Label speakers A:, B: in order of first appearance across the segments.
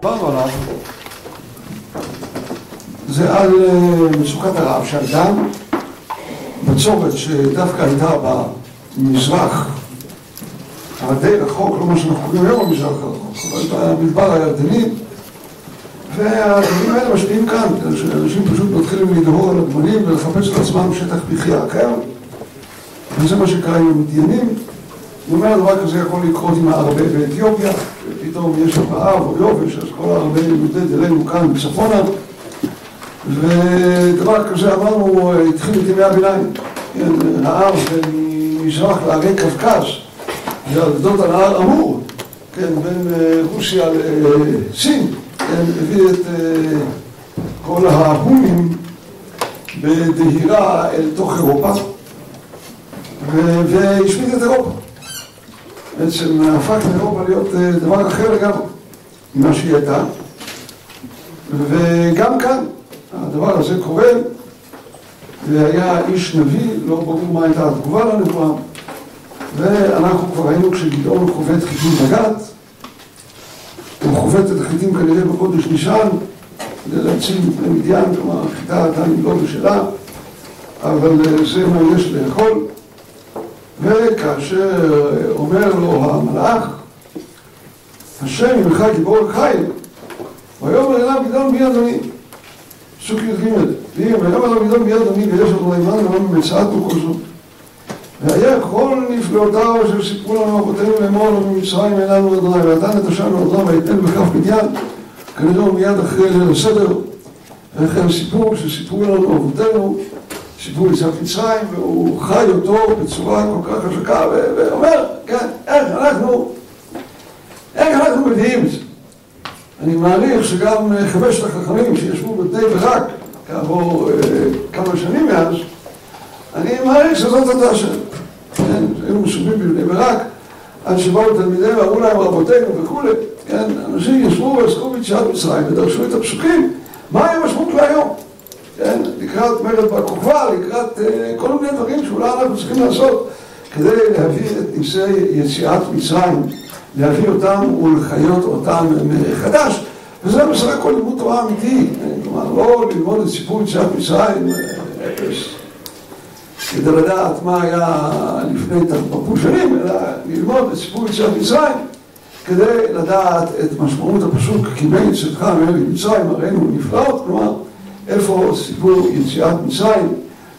A: דיברנו עליו, זה על מצוקת הרעב, שאדם בצורת שדווקא הייתה במזרח, אבל די רחוק, לא מה שאנחנו קוראים היום במזרח הרחוק, אבל במדבר הירדני, והדברים האלה משפיעים כאן, שאנשים פשוט מתחילים לדהור על הגמלים ולחפש לעצמם שטח מחיה אחר, וזה מה שקרה עם המדיינים. הוא אומר, דבר כזה יכול לקרות עם הערבי באתיופיה, ופתאום יש רעב או יובש, אז כל הערבי נודד אלינו כאן בצפונה, ודבר כזה אמרנו, התחיל את ימי הביניים, נהר ממזרח להרי קווקז, זה על גדות הנהר אמור, כן, בין רוסיה לסין, כן, הביא את כל ההונים בדהירה אל תוך אירופה, והשמיד את אירופה. בעצם הפך את אירופה להיות דבר אחר לגמרי ממה שהיא הייתה, וגם כאן הדבר הזה קורה, והיה איש נביא, לא ברור מה הייתה התגובה לנבואה, ואנחנו כבר ראינו כשגדעון חובט חיטים בגת, הוא חובט את החיטים כנראה בחודש ניסן, כדי להציל מדיין, כלומר החיטה עדיין לא בשלה, אבל זה מה יש לאכול, וכאשר אומר לו המלאך, השם ימך גיבור חיל, ויאמר אליו גדעון מי אדוני? פסוק י"ג, ויאמר אליו גדעון מי אדוני ויש לנו עימן ולא מצאתנו כל. והיה כל נפלאותיו אשר סיפרו לנו אבותינו לאמור לנו ממצרים אלינו אדוני ואתה נטשנו אדוני ויתן בכף מדיין כנראה מיד אחרי ליל הסדר ואחרי סיפור שסיפרו לנו אבותינו סיפור יציאת מצרים והוא חי אותו בצורה כל כך חזקה ואומר כן איך אנחנו איך אנחנו מביאים את זה? אני מעריך שגם חמשת החכמים שישבו בבני ברק כעבור כמה שנים מאז אני מעריך שזאת הייתה השאלה כן, היו מסובים בבני ברק עד שבאו תלמידיהם ואמרו להם רבותינו וכולי כן, אנשים ישבו ועסקו ביציאת מצרים ודרשו את הפסוקים. מה הם משמעות להיום? כן, לקראת מרד בר כוכבא, לקראת כל מיני דברים שאולי אנחנו צריכים לעשות כדי להביא את ניסי יציאת מצרים להביא אותם ולחיות אותם מחדש. וזה בסך הכל לימוד תורה אמיתי. כלומר, לא ללמוד את סיפור יציאת מצרים כדי לדעת מה היה לפני תרפפו שנים, אלא ללמוד את סיפור יציאת מצרים כדי לדעת את משמעות הפסוק כי מי צאתך מארץ מצרים הראינו נפלאות, כלומר איפה סיפור יציאת מצרים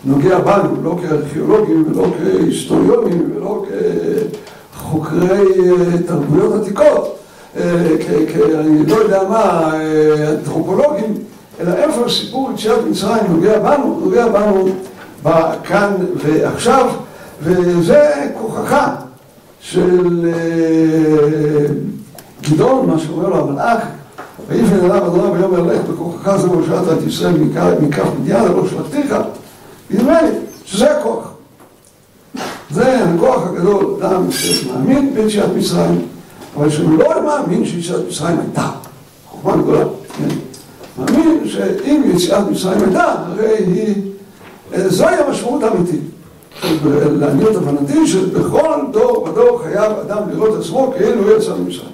A: נוגע בנו, לא כארכיאולוגים ולא כהיסטוריונים ולא כחוקרי תרבויות עתיקות כאני לא יודע מה, אנתרופולוגים אלא איפה סיפור יציאת מצרים נוגע בנו, נוגע בנו בכאן ועכשיו וזה כוחך של גדעון, מה שאומר לו המלאך ויפן אליו אדוני ויאמר לך בכוחך זה והושעת את ישראל מכף מדיין ולא שלחתיך. נדמה לי שזה הכוח. זה הכוח הגדול, אדם שמאמין ביציאת מצרים אבל שהוא לא מאמין שיציאת מצרים הייתה. חוכמה גדולה, כן? מאמין שאם יציאת מצרים הייתה הרי היא זוהי המשמעות האמיתית. לעניות הבנתי שבכל דור ודור חייב אדם לראות עצמו כאילו יצא ממצרים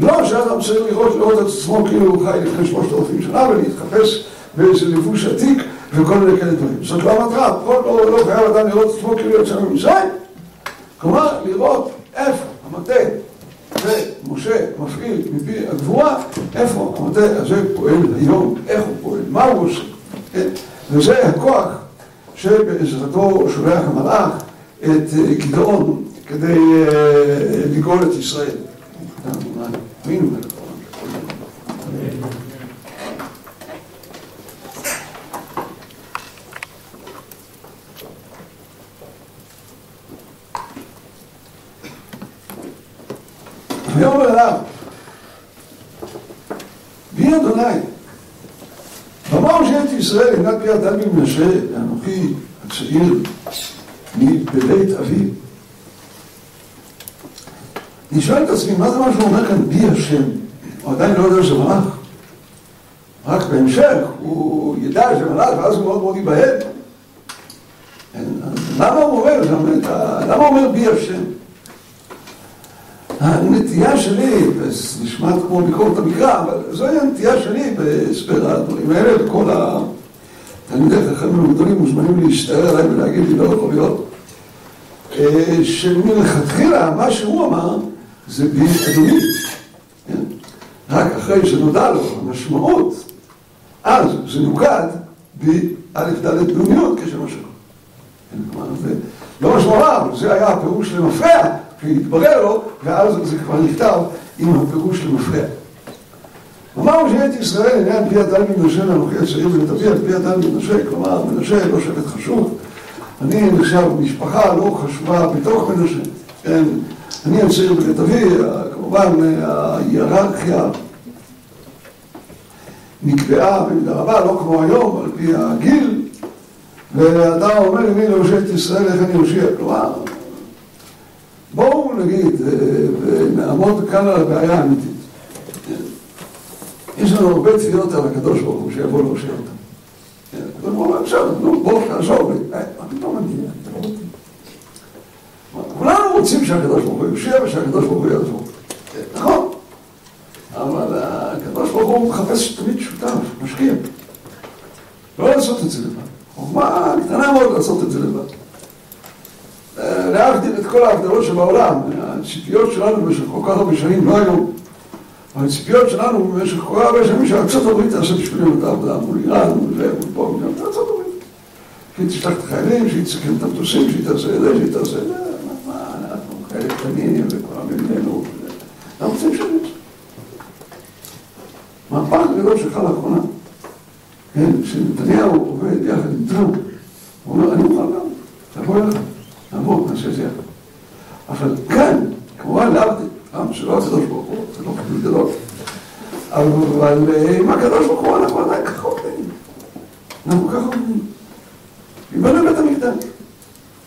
A: לא שאדם צריך לראות, לראות את עצמו כאילו הוא חי לפני שלושת אלפים שנה ולהתחפש באיזה לבוש עתיק וכל מיני כאלה דברים. זאת לא המטרה, דור ודור חייב אדם לראות את עצמו כאילו יצא ממצרים. כלומר לראות איפה המטה ומשה מפעיל מפי הגבורה איפה המטה הזה פועל היום, איך הוא פועל, מה הוא עושה וזה הכוח שבעזרתו שולח המלאך את גדעון כדי לגאול את ישראל. ויאמר אליו, בי אדוני? ואמר שאלת ישראל עינת פי אדם ממנשה אנוכי הצעיר מבבית אבי אני שואל את עצמי מה זה מה שהוא אומר כאן בי השם? הוא עדיין לא יודע שזה מלאך. רק בהמשך הוא ידע שזה מלאך ואז הוא מאוד מאוד ייבהל. למה הוא אומר למה הוא אומר בי השם? הנטייה שלי, זה נשמע כמו ביקורת המקרא, אבל זוהי הנטייה שלי בהסבר הדברים האלה, וכל התלמידי חכמים הגדולים מוזמנים להשתער עליי ולהגיד לי לא יכול להיות, שמלכתחילה מה שהוא אמר זה בי אדומית, רק אחרי שנודע לו המשמעות, אז זה נוקד באלף דלת לאומיות כשם השם. לא משמעותי, אבל זה היה הפירוש למפרע, שהתברר לו, ואז זה כבר נכתב עם הפירוש למפרע. אמרנו שאת ישראל הנה על פי הדל מנשה לאנוכי הצעיר ולתביא על פי הדל מנשה, כלומר מנשה לא שבט חשוב, אני נחשב משפחה לא חשובה בתוך מנשה, כן, אני הצעיר ולתביא, כמובן ההיררכיה נקבעה במידה רבה, לא כמו היום, על פי הגיל, ואתה אומר למי להושיע את ישראל, איך אני אושיע? כלומר, בואו נגיד, ונעמוד כאן על הבעיה האמיתית. יש לנו הרבה תפילות על הקדוש ברוך הוא שיבוא להושיע אותם. הקדוש ברוך הוא אומר, עכשיו, נו, בואו תעזור לי. מה פתאום אני... רוצים שהקדוש ברוך הוא יושיע ושהקדוש ברוך הוא יעזור. נכון. אבל הקדוש ברוך הוא מחפש תמיד שותף, משקיע. לא לעשות את זה לבד. חוכמה קטנה מאוד לעשות את זה לבד. להבדיל את כל ההבדלות שבעולם, הציפיות שלנו במשך כל כך הרבה שנים לא היו, אבל הציפיות שלנו במשך כל כך הרבה שנים שארצות הברית תעשה בשבילנו את העבודה מול איראן, מול פה, מול ארצות הברית. שהיא תשלח את החיילים, שהיא תסכן את המטוסים, שהיא תעשה את זה, שהיא תעשה את זה, קטנים וכולם ממנו, אנחנו רוצים שנים. מהפך הגדול שחל לאחרונה, כן, שנתניהו עובד יחד עם טראמפ, הוא אומר, אני מוכן גם, תבוא אליך. נעבור, נעשה את זה יחד. אבל כאן, כמובן להבדיל, למה שלא הקדוש ברוך הוא, זה לא כתוב גדול. אבל עם הקדוש ברוך הוא אנחנו עדיין ככה עובדים. אנחנו ככה עובדים. ייבנה בית המקדש.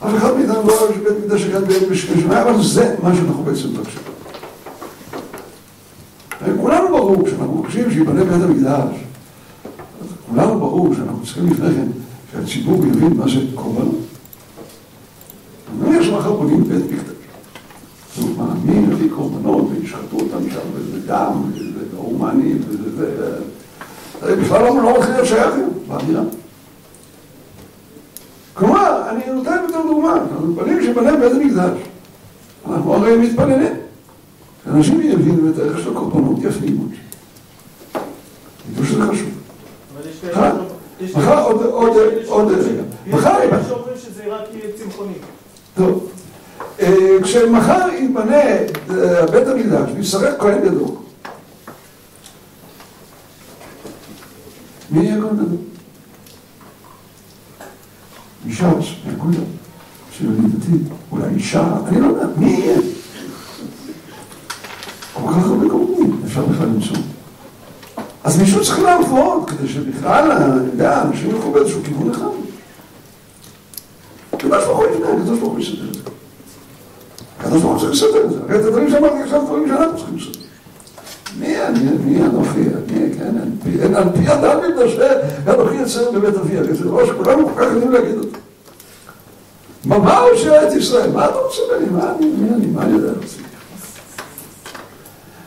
A: אף אחד מאיתנו לא אוהב שבית מקדש הגעת באין בשמי אבל זה מה שאנחנו בעצם מבקשים. כולנו ברור, כשאנחנו מבקשים שיבנה בית המקדש, כולנו ברור שאנחנו צריכים לפני כן שהציבור יבין מה זה קורבנות. יש מחר בונים בית מקדש. אומרת, מי מביא קורבנות וישחטו אותם שם, וזה דם, וזה הומני, וזה... זה בכלל לא מתחיל להיות שייכים, באווירה. אני נותן יותר דוגמה, אנחנו מתפללים שבנה בית המקדש. אנחנו הרי מתפללים. אנשים יבינו את הערך של הקורבנות, יפנימו את זה. חשוב. מחר עוד, עוד, עוד רגע. מחר...
B: יש שאומרים שזה רק יהיה צמחוני.
A: טוב, כשמחר ייבנה בית המקדש וישחק כהן גדול, מי יהיה כהן גדול? אישה, מהגויה, של דתי, אולי אישה, אני לא יודע, מי יהיה? כל כך הרבה קורבנים, אפשר בכלל למצוא. אז מישהו צריך לעבוד כדי שבכלל, אני יודע, אנשים ילכו באיזשהו כיוון אחד. הקדוש ברוך הוא יבנה, הקדוש ברוך הוא יסדר את זה. הקדוש ברוך הוא צריך לסדר את זה. הרי את הדברים שאמרתי עכשיו, דברים שאנחנו צריכים לסדר. מי אני, מי אנוכי, אני, כן, אין על פי אדם מתנשא, ואנוכי יצא בבית אבי, הרי זה דבר שכולנו כל כך יודעים להגיד אותו. מה הוא שאלה את ישראל? מה אתה רוצה ממני? מה אני, מי אני, מה אני יודע לעשות?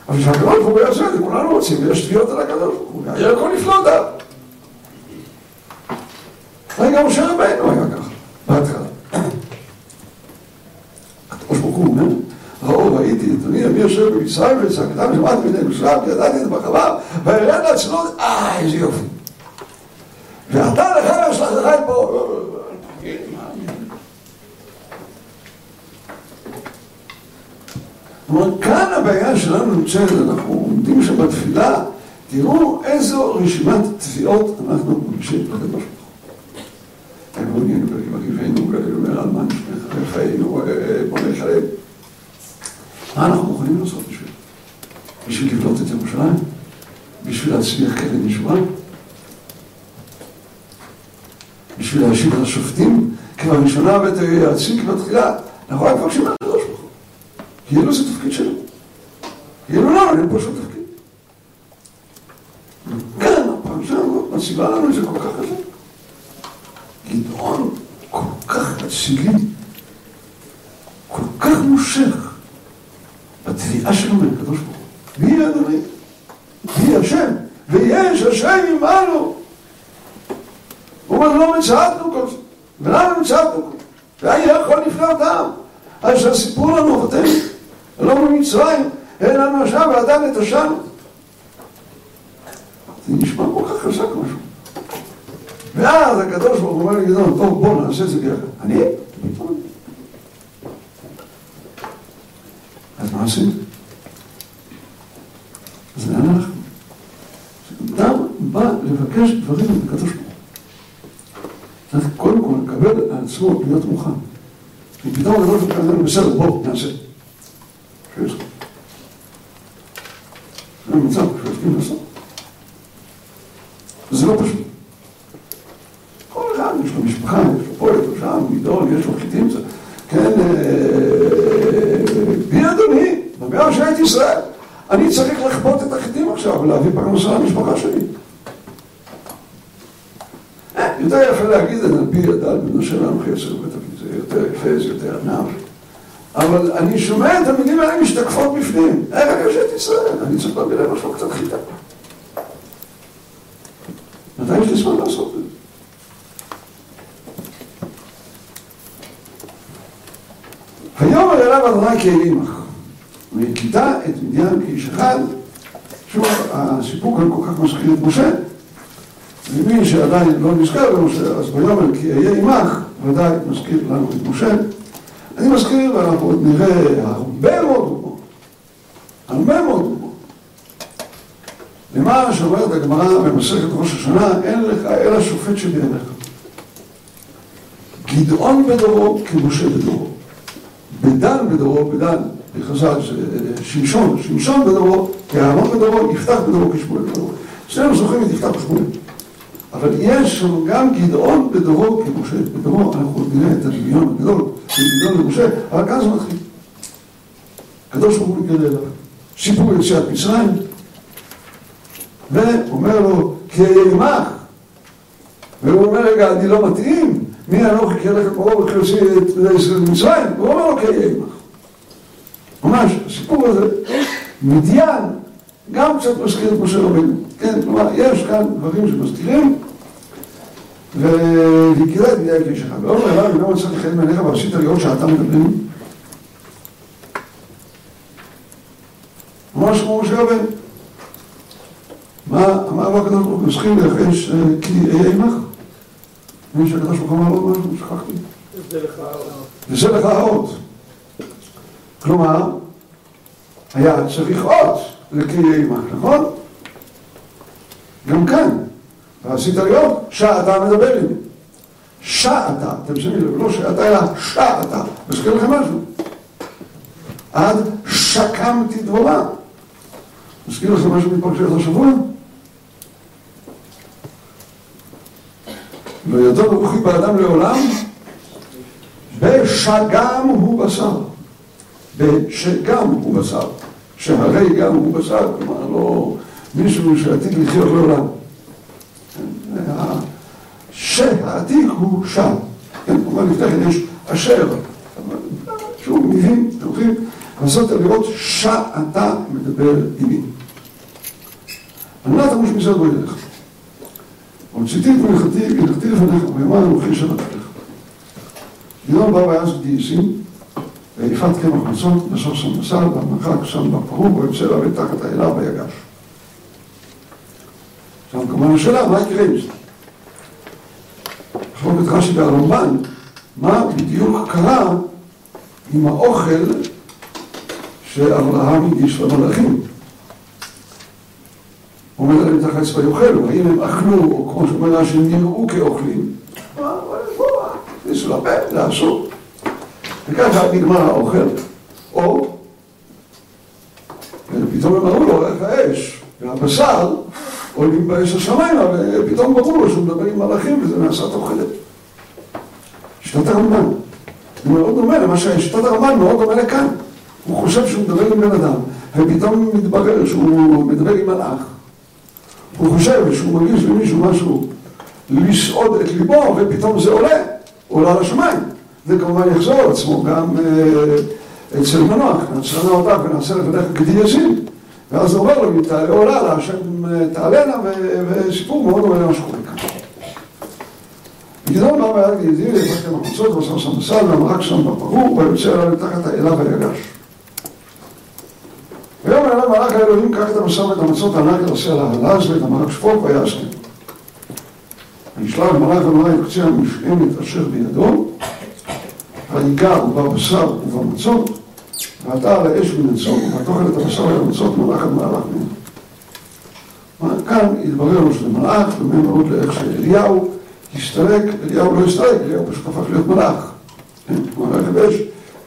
A: אבל כשהקדוש ברוך הוא יעשה את זה, כולנו רוצים, ויש תביעות על הקדוש ברוך הוא, היה הכל נפלא דעת. רגע, משה רבינו היה ככה, בהתחלה. הקדוש ברוך הוא אומר, ראו ראיתי את אני, אני יושב במצרים וצעקתם שמעתי מדי משלם, כי ידעתי את בחווה, וירד לעצמות, אה, איזה יופי. ואתה לך להשלכתך את פה. כלומר, כאן הבעיה שלנו נמצאת, אנחנו עומדים שם בתפילה, תראו איזו רשימת תביעות אנחנו מבקשים לקדוש ברוך הוא. אמונינו ולמגיבנו ולאלמן חיינו בוני חלב. מה אנחנו מוכנים לעשות בשביל? בשביל לבנות את ירושלים? בשביל להצליח קרן ישועה? בשביל להשיב את השופטים? כבראשונה ואת היועצים כבתחילה? אנחנו רק מבקשים מהקדוש ברוך הוא. כאילו זה תפקיד שלו. כאילו לא, אין פה שום תפקיד. כן, הפרשה הזאת מציבה לנו את זה כל כך חזק. גדעון כל כך אצילי, כל כך מושך, בתביעה שלו מהקדוש ברוך הוא. מי אדוני? מי השם? ויש השם עמנו. הוא אומר, לא מצאתנו כל זה. ולמה מצאתנו כל זה? והיה יכול לפני אותם. אז שהסיפור לנו אבותינו. לא במצרים, אין לנו עכשיו ועדיין נטשנו. זה נשמע כל כך חזק משהו. ואז הקדוש ברוך הוא אומר לגדעון, טוב בוא נעשה את זה ביחד. אני? אז מה עושים? אז לאן הלכנו? אדם בא לבקש דברים מהקדוש ברוך הוא. צריך קודם כל לקבל על עצמו להיות מוכן. כי פתאום הקדוש ברוך הוא בסדר, בוא, נעשה. שיש לך. זה מצב שיודעים לעשות. זה לא פשוט. כל אחד יש לו משפחה, יש לו פה, יש לו שם, מידון, יש לו חיטים, כן, בי אדוני, במאה שהייתי ישראל, אני צריך לכפות את החיטים עכשיו ולהביא פרנסה למשפחה שלי. יותר יפה להגיד את זה, על פי לנו חסר אבי, זה יותר יפה, זה יותר ענב. אבל אני שומע את המילים האלה משתקפות בפנים. איך את ישראל? אני צריך להביא להם עכשיו קצת חיטה. מתי יש לי זמן לעשות את זה? ויאמר אליו אדוני כי אלי עמך, והכיתה את מדיין כאיש אחד. שוב, הסיפור כאן כל כך מזכיר את משה. שעדיין לא נזכר במשה, אז ויאמר כי אהיה עמך, ודאי מזכיר לנו את משה. אני מזכיר, ואנחנו עוד נראה הרבה מאוד דוגמאות, הרבה מאוד דוגמאות. למה שאומרת הגמרא במסכת ראש השנה, אין לך אלא שופט שבעיניך. גדעון בדורו כמשה בדורו. בדן בדורו, בדן, בחז"ל זה שמשון, שמשון בדורו, כאהרון בדורו, יפתח בדורו כשמואל בדורו. שנינו זוכרים את יפתח ושמואל. אבל יש שם גם גדעון בדורו כמשה בדורו, אנחנו נראה את הדמיון הגדול של גדעון למשה, אבל כאן זה מתחיל. הקדוש ברוך הוא מתגלה אליו, סיפור יציאת מצרים, ואומר לו, כי עמך. והוא אומר, רגע, אני לא מתאים, מי אנוכי כי אלך פרעה וכי את ישראל ממצרים? והוא אומר לו, כי עמך. ממש, הסיפור הזה, מדיין, גם קצת מזכיר את משה רבינו. כן, כלומר, יש כאן דברים שמזכירים, והקרא את מדיין כאיש אחד. ואומר אליו, אם לא מצאתי חן מעיניך ועשית לי עוד שעתה מדברים. ממש כמו משה רבינו. מה אמר הקדוש ברוך הוא? מסכים לנחש כי אהיה עמך? מי שהקדוש ברוך הוא אמר לו משהו, שכחתי. וזה לך האות. כלומר, היה צריך אות לכי אהיה עמך, נכון? גם כאן. ועשית אות, שעתה מדבר עימי. שעתה, אתם שמים לב, לא שעתה אלא שעתה. מזכיר לכם משהו. עד שקמתי דבורה. מזכיר לכם משהו מפרשת השבוע? ויותר רוחי באדם לעולם, בשגם הוא בשר. בשגם הוא בשר. שהרי גם הוא בשר, כלומר לא מישהו שעתיד לחיות לעולם. שהעתיק הוא שם. כן, כלומר לפני כן יש אשר, שוב מילים, הולכים לעשות לראות שאתה מדבר עימי. על מה תמוש מצד בו ילך? הוצאתי את מלאכתי, הלכתי לפניך, ויאמר אנוכי שבתך. גדעון בא ויעש גייסים, ויפת קמח מצות, בסוף שם בשר, והמרחק שם בפרום, ויוצא להביא תחת האלה ויגש. עכשיו כמובן השאלה, מה יקרה עם זה? מחלוקת רש"י והרמב"ן, מה בדיוק קרה עם האוכל שאברהם הגיש למלאכים? אומר להם תחת צבא יאכלו, האם הם אכלו, או כמו שאומר רש"י, נראו כאוכלים? הכניסו לפה, זה אסור. וככה נגמר האוכל, או ופתאום הם אמרו לו, איך האש והבשר עולים באש השמיימה, ופתאום ברור לו שהוא מדבר עם מלאכים וזה נעשה תוך כדי. שיטת הרמב"ן. זה מאוד דומה למה ששיטת הרמב"ן מאוד דומה לכאן. הוא חושב שהוא מדבר עם בן אדם, ופתאום מתברר שהוא מדבר עם מלאך. הוא חושב שהוא מרגיש למישהו משהו לסעוד את ליבו, ופתאום זה עולה, עולה לשמיים. זה כמובן יחזור על עצמו גם אצל מנוח, נצרנה אותך ונעשה לפניך גדי יזים. ואז הוא אומר לו, אם תעלה עולה לה, השם תעלנה, וסיפור מאוד דומה למה שקורה כאן. גדעון בא ביד ידידי, ויפתח המחוצות, ועשה שם מסל, והמרק שם בפרור, ויוצא אליו מתחת האלה ויגש. ויום אליו מלאך האלוהים, קח את הבשר ואת המצות הענק, תעשה על ההלז ואת המרק שפוק, ויעשה. וישלח מלאך אדוני את קצה המשענת אשר בידו, ויגע בבשר ובמצות, ועתה על האש מן הצום, ותאכל את הבשר והמצות מלאך עד מהלך ממנו. כאן התברר לו שזה מלאך, דומה מאוד לאיך שאליהו הסתלק, אליהו לא הסתלק, אליהו פשוט הפך להיות מלאך. כלומר, רכב אש,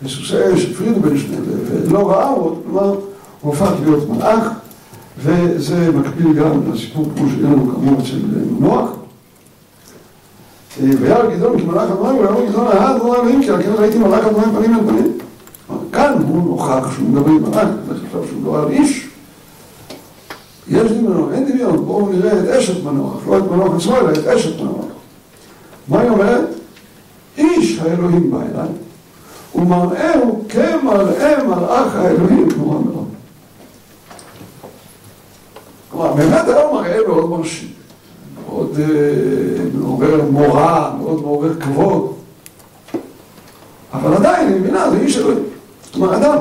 A: וסוסי אש הפרידו בין שניהם, ולא ראה עוד, כלומר, הוא הפך להיות מלאך, וזה מקביל גם לסיפור כמו שאין לנו כאמור אצל מנוח. וירא גדעון כי מלאך אדוני, ויאמר גדעון אהה אדוני אלוהים, כי על כן ראיתי מלאך אדוני פנים אל פנים. כאן הוא נוכח שהוא מדבר עם מלאך, זה חשב שהוא מדבר על איש. יש דמיון, אין דמיון, בואו נראה את אשת מנוח, לא את מנוח עצמו, אלא את אשת מנוח. מה היא אומרת? איש האלוהים בא אליי, ומראהו כמראה מלאך האלוהים, כלומר מאוד. כלומר, באמת היה מראה מאוד מרשים, מאוד מעורר מורא, מאוד מעורר כבוד, אבל עדיין, היא מבינה, זה איש אלוהים, כלומר אדם.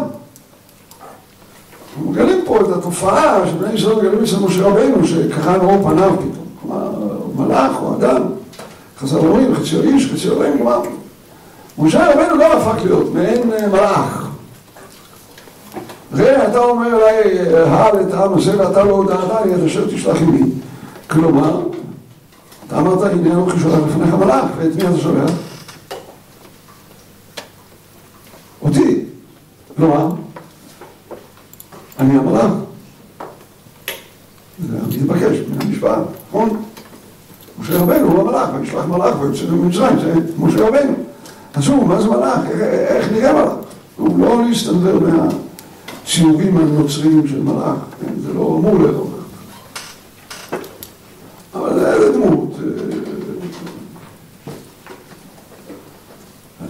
A: אנחנו מגלים פה את התופעה שבני ישראל מגלים אצל משה רבנו, שככה נראו פניו פתאום, כלומר, מלאך או אדם. חז"ל אומרים, חציו איש, חציו אלוהים, כלומר, משה רבנו לא הפך להיות מעין מלאך. ראה, אתה אומר אליי, העל את העם הזה ואתה לא הודעתני, את אשר תשלח עמי. כלומר, אתה אמרת, הנה אנוכי שולח לפניך מלאך, ואת מי אתה שולח? אותי. כלומר, אני המלאך. זה מתבקש מן המשפט, נכון? משה רבנו הוא המלאך, וישלח מלאך ויוצא ממצרים, זה משה רבנו. אז הוא, מה זה מלאך? איך נראה מלאך? הוא לא להסתנבר מהציורים הנוצריים של מלאך, זה לא אמור להיות אבל זה דמות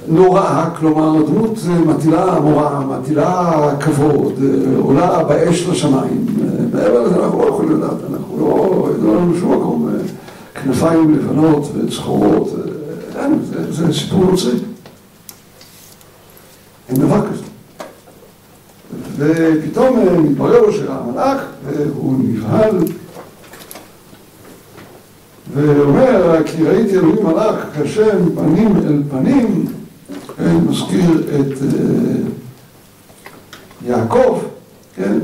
A: נוראה, כלומר דמות מטילה מורא, מטילה כבוד, עולה באש לשמיים. מעבר לזה אנחנו לא יכולים לדעת, אנחנו לא, לא לנו שום מקום כנפיים לבנות וצחורות, אין, זה, זה סיפור נוצרי. אין דבר כזה. ופתאום מתברר לו שהמלאך, והוא נבהל, ואומר, כי ראיתי אלוהים מלאך כשם פנים אל פנים, מזכיר את יעקב, כן?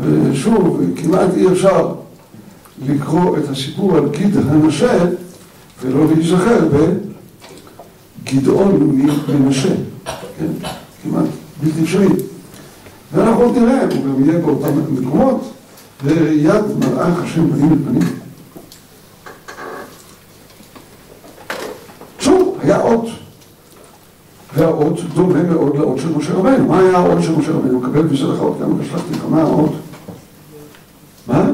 A: ושוב, כמעט אי אפשר לקרוא את הסיפור על גיד הנשה ולא להיזכר בגדעון מנשה, כן? כמעט בלתי אפשרי. ואנחנו עוד נראה, הוא גם יהיה באותם מקומות, וראיית מלאך השם פנים לפנים. שוב, היה אות. והאות דומה מאוד לאות של משה רבנו. מה היה האות של משה רבנו? מקבל בשביל לך אות כמה השלכתי לך, מה האות? מה?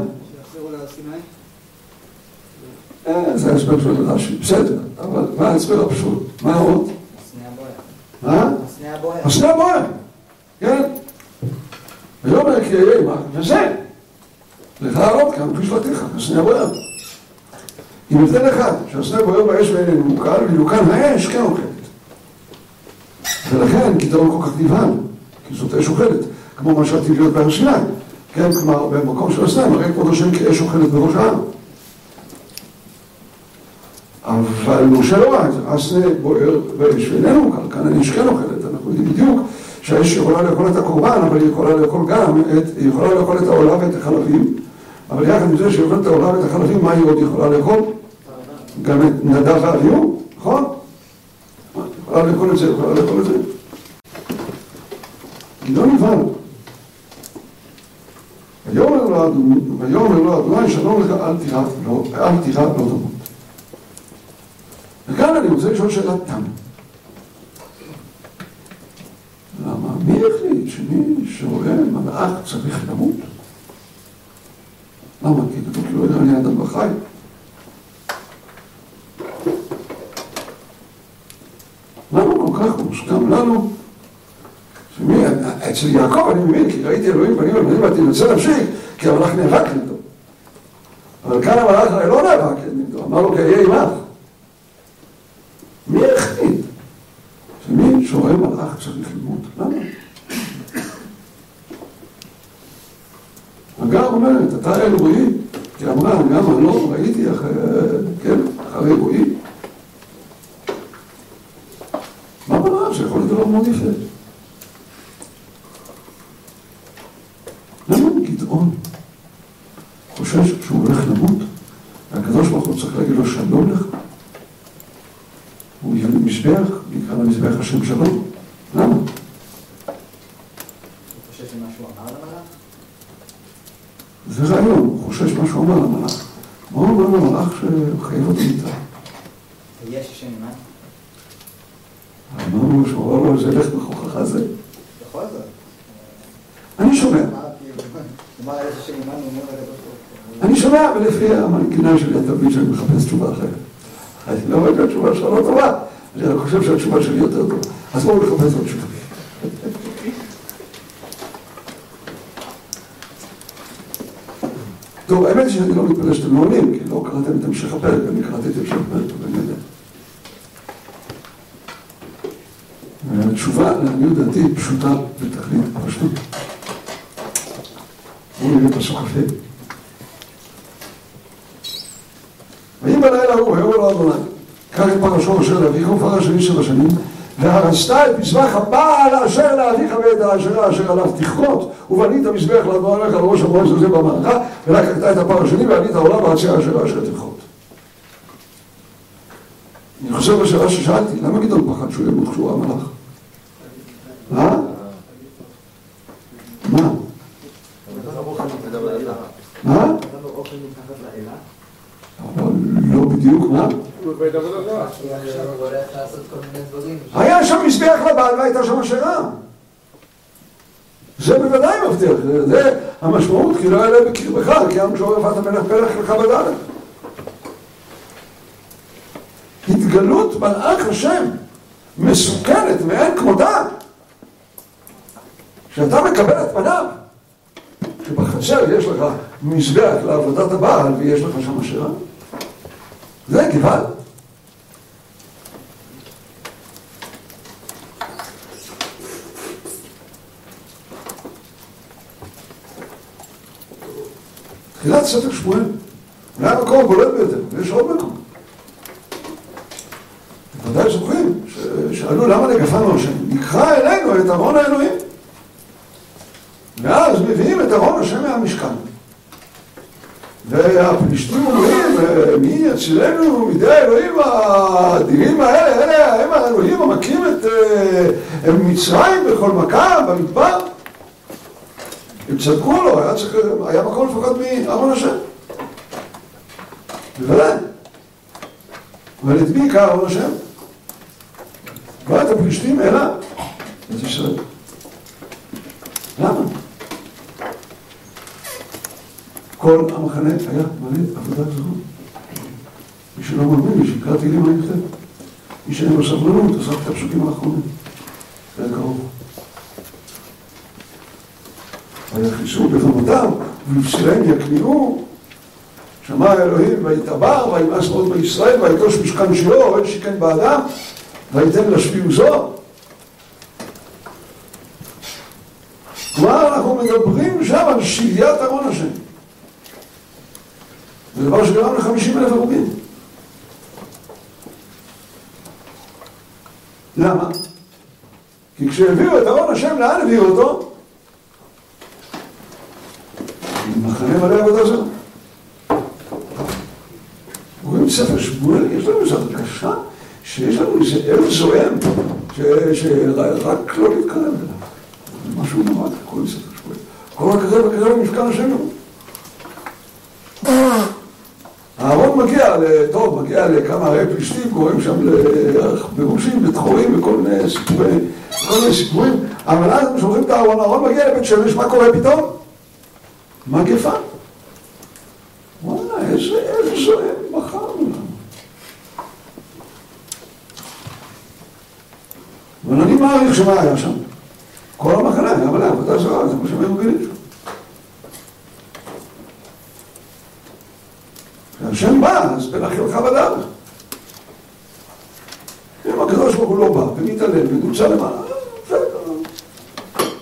A: זה ההסבר של רש"י, בסדר, אבל מה ההסבר הפשוט? מה האות? מה? הסנה הבוער, כן? ויאמר כי אהיה עמך, וזה, לך האות כאן בשבתך, הסנה הבוער. עם הבדל אחד, שהסנה בוער באש ואין מוקל, ואילו כאן האש כן אוכלת. ולכן גדעון כל כך נבהל, כי זאת אש אוכלת, כמו מה שעתיד להיות בהר סיני, כן, כלומר, במקום של הסנה, מראה כבוד השם כאש אוכלת בראש העם. אבל משה לא ראה את זה, הסנה בוער באש ואיננו כאן האש כן אוכלת, אנחנו יודעים בדיוק שהאש יכולה לאכול את הקורבן, אבל היא יכולה לאכול גם, את, היא יכולה לאכול את העולה ואת החלבים, אבל יחד עם זה שהיא אוכלת את העולה ואת החלבים, מה היא עוד יכולה לאכול? גם את נדב ואביהו, נכון? יכולה לאכול את זה, יכולה לאכול את זה. גדעון נבהל. ויאמר לו אדוני שלום לך אל תירא לא, אל תירא לא תמות. וכאן אני רוצה לשאול שאלת תם. למה? מי החליט שמי שרואה מלאך צריך למות? למה? כי כתוב שלא יודע אני אדם בחי. לנו אצל יעקב אני מבין, כי ראיתי אלוהים פנים ואני באתי לנצל נפשי, כי המלאך נאבק נגדו. אבל כאן המלאך לא נאבק נגדו, אמר לו כי אהיה עמך. מי החליט? שמי שרואה מלאך צריך למות? למה? אגב אומרת, אתה אלוהי, כי אמרה, גם לא ראיתי אחרי, כן, אחרי רועי. מה שיכול להיות דבר מאוד יפה? למה גדעון חושש שהוא הולך למות? והקדוש ברוך הוא צריך להגיד לו שלום לך? הוא יביא מזבח, נקרא למזבח השם שלום. למה? זה רעיון, הוא חושש מה שהוא אמר למלאך. מה הוא אומר למלאך שחייב אותי איתה?
B: יש השם עימנו?
A: אמרנו שהוא אמר לו, זה לך בכוחך זה.
B: בכל זאת.
A: אני שומע,
B: כאילו.
A: אני שומע, ולפי המנגינה שלי התלמיד שאני מחפש תשובה אחרת. אני לא אומר שהתשובה שלך לא טובה, אני רק חושב שהתשובה שלי יותר טובה. אז בואו נחפש עוד תשובה. טוב, האמת היא שאני לא מתפלא שאתם לא עונים, כי לא קראתם את המשך הפרק, אני קראתי את המשך הפרק, אבל אני יודע. התשובה, לעניות דעתי, היא פשוטה בתכלית הפשטות. בואו נראה פסוק כ"ה. ויהי בלילה ההוא, ויאמר לו אדוני, קח את פרשו אשר לאביך ופרש שני שבע שנים, והרסת את מזבח הבעל אשר לאביך ואת האשרה אשר עליו תכרות, ובנית מזבח לאדוניך על ראש המועצת הזה במערכה, ולקחת את הפר השני ועלית עולה בעצי אשר אשר תכרות. אני חוזר לשאלה ששאלתי, למה גדעון פחד שהוא ימות כשהוא המלאך? מה? מה? מה? אבל לא בדיוק, מה? היה שם מזבח לבעל והייתה שם אשרה. זה בוודאי מבטיח, זה- המשמעות, כי לא יעלה בקרבך, כי עם כשאור יפת המלך פלח לך בדלת. התגלות מלאך השם מסוכנת מאין כמותה, שאתה מקבל את פניו, שבחצר יש לך מזבח לעבודת הבעל ויש לך שם אשרה. זה גבעת. תחילת ספר שמואל, זה המקום הבולט ביותר, ויש עוד מקום. אתם ודאי זוכרים, ששאלו למה נגפנו השם, נקרא אלינו את ארון האלוהים. ואז מביאים את ארון השם מהמשכן. והפלישתים אומרים, מי יצילנו מידי האלוהים האדירים האלה, אלה הם האלוהים המכים את אה, מצרים בכל מכה, במדבר. הם צדקו לו, היה צריך, היה מקום לפחות מארון השם. בוודאי. אבל את מי יקרא ארון השם? לא את הפלישתים, אלא את ישראל. למה? כל המחנה היה מלא עבודת זרות. מי שלא מאמין, מי שיקרא תהילים מה יכתב. מי שאין לו סבלנות, עזב את הפסוקים האחרונים. זה קרוב. ויכניסו בחמותם, ובבשריהם יקניעו. שמע האלוהים, ויתבר, וימאס מאוד בישראל, ויתוש משכן שלו, אוהל שיכן באדם, ויתן לשביעו זו. כלומר, אנחנו מדברים שם על שהיית ארון השם. זה דבר שגרם לחמישים אלף הרוגים. למה? כי כשהביאו את ארון השם, לאן הביאו אותו? מחנה מלא עבודה זו. רואים ספר שמואל, יש לנו איזו הרגשה שיש לנו איזה אל זועם, שרק לא להתקרב אליו. משהו נורא, כל ספר שמואל. כל הכזה וכזה במשכן השם הוא. מגיע, טוב, מגיע לכמה ערי פלישתים, קוראים שם לבירושים, לדחורים וכל מיני סיפורי, כל מיני סיפורים, אבל אז הם שולחים את אהרון, אהרון מגיע לבית שמש, מה קורה פתאום? מגפה. וואלה, איזה איזה זועם בחרנו לנו. אבל אני מעריך שמה היה שם. כל המחנה היה מלא עבודה זרה, זה מה שהם היו מבינים כשהשם בא, אז בנחילך בדרך. אם הקדוש ברוך הוא לא בא ומתעלם ונמצא למעלה, בסדר.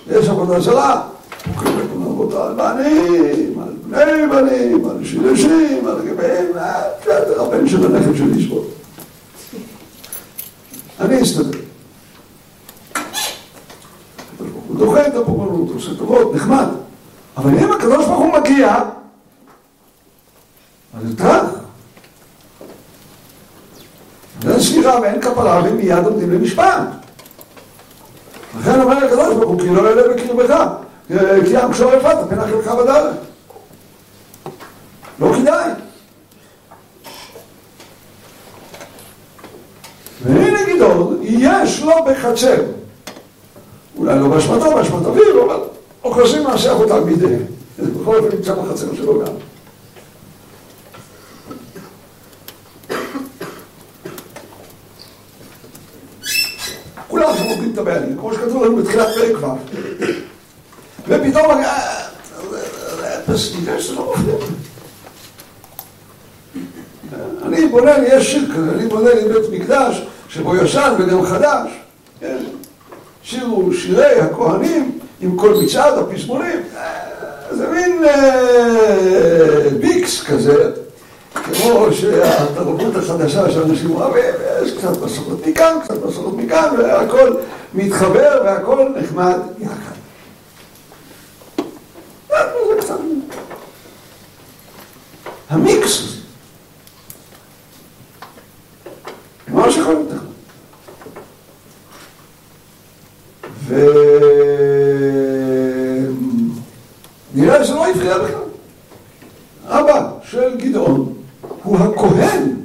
A: יש עבודה זרה, פוקרים את רבותיי, בנים, על בני בנים, על שילשים, על גביהם, בסדר, הבן של הנכד שלי יסבול. אני אסתדר. הוא דוחה את הפורענות, עושה טובות, נחמד. אבל אם הקדוש ברוך הוא מגיע, זה טראח. ואין סליחה ואין כפרה והם מיד עומדים למשפט. לכן אומר הקדוש ברוך הוא כי לא יעלה בקרבך כי עם קשור יפת פן אכילך בדרך. לא כדאי. והנה גדעון יש לו בחצר אולי לא באשמתו, באשמת אביו, אבל אוחזים מעשה אבותיו בידיהם. בכל אופן נמצא בחצר שלו גם. כולם שם עובדים את הבעלים, כמו שכתוב לנו בתחילת פרק ו'. ופתאום... בסביבה שזה לא מפריע. אני בונה לי, יש שיר כזה, אני בונה לי בית מקדש שבו ישן וגם חדש. שירו שירי הכהנים עם כל מצעד הפזמונים. זה מין ביקס כזה, כמו שהתרבות החדשה שאנשים אוהבים, יש קצת מסורת מכאן, קצת מסורת מכאן, והכל מתחבר והכל נחמד יחד. המיקס הזה. מה שיכול להיות נחמד. ונראה שזה לא הפריע בכלל. אבא של גדעון הוא הכהן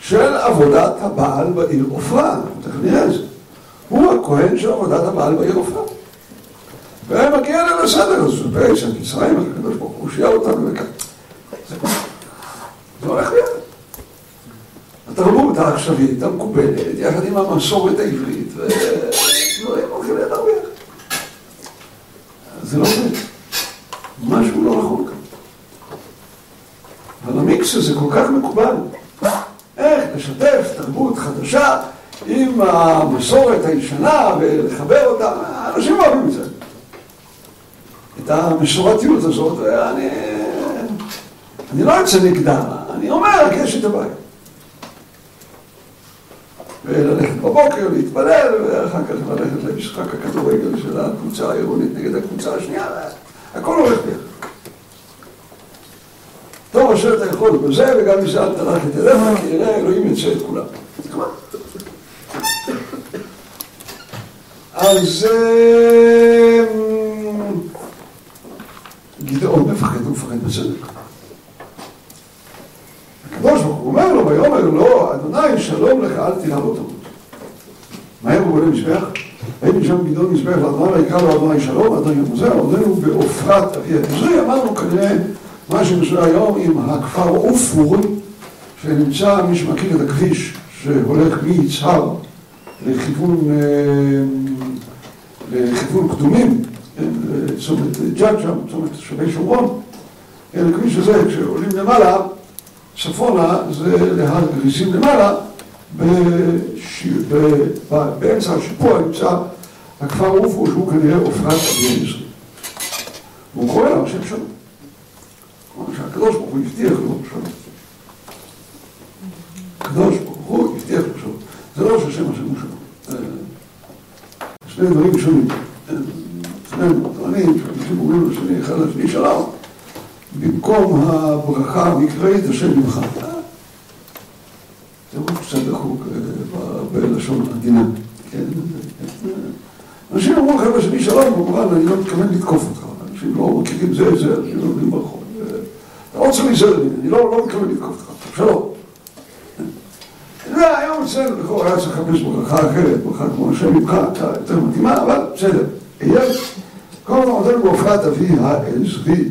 A: של עבודת הבעל בעיר עופרה, תכף נראה את זה. הוא הכהן של עבודת הבעל בעיר עופרה. ומגיע אליו לסדר הזה, בעצם מצרים, הקדוש ברוך הוא שיהיה אותנו וכאן. זה הולך ביחד. התרבות העכשווית, המקובלת, יחד עם המסורת העברית, ודברים הולכים. זה לא זה. משהו לא נכון כאן. אבל המיקס הזה כל כך מקובל. איך לשתף תרבות חדשה עם המסורת הישנה ולחבר אותה, אנשים אוהבים את זה. את המסורתיות הזאת, ואני... אני לא יוצא נגדה, אני אומר, יש את הבעיה. וללכת בבוקר, להתפלל, ואחר כך ללכת למשחק הכדורגל של הקבוצה העירונית נגד הקבוצה השנייה, הכל הולך ביחד. טוב אשר אתה יכול בזה, וגם מזה אל תלך את ידיך, כי יראה אלוהים יצא את כולם. אז גדעון מפחד, הוא מפחד בצדק. הקדוש ברוך הוא אומר לו, ויאמר לו, אדוני שלום לך, אל לא תמות. מהר הוא בונה מזבח, ויבן שם גדעון מזבח לאדוני ויקרא לו אדוני שלום, אדוני מוזר, עודנו בעופרת אביה. זה אמרנו כנראה מה שמסוים היום עם הכפר עופור, שנמצא, מי שמכיר את הכביש שהולך מיצהר לכיוון, לכיוון קדומים, צומת ג'אג' שם, צומת שבי שומרון, הכביש הזה, כשעולים למעלה, צפונה זה להר גריזים למעלה, באמצע השיפוע נמצא הכפר עופו שהוא כנראה עופרת אביה ישראל. והוא קורא לה השם שלום. כלומר שהקדוש ברוך הוא הבטיח לו שלום. הקדוש ברוך הוא הבטיח לו שלום. זה לא שהשם השם הוא שלום. שני דברים שונים. שנינו טוענים שאנשים אומרים לשני אחד לשני שלום. במקום הברכה המקראית, השם עמך. זה הוא קצת דחוק בלשון עדינה. אנשים אמרו אחד לשני שלום, במובן, אני לא מתכוון לתקוף אותך. אנשים לא מכירים זה זה, אנשים לא יודעים ברחוב. אתה לא צריך להיזהר ממני, אני לא מתכוון לתקוף אותך. שלום. היום אצלנו לכאורה היה צריך לחפש ברכה אחרת, ברכה כמו השם הייתה יותר מתאימה, אבל בסדר. כל הזמן עודנו בהופעת אבי העזרי.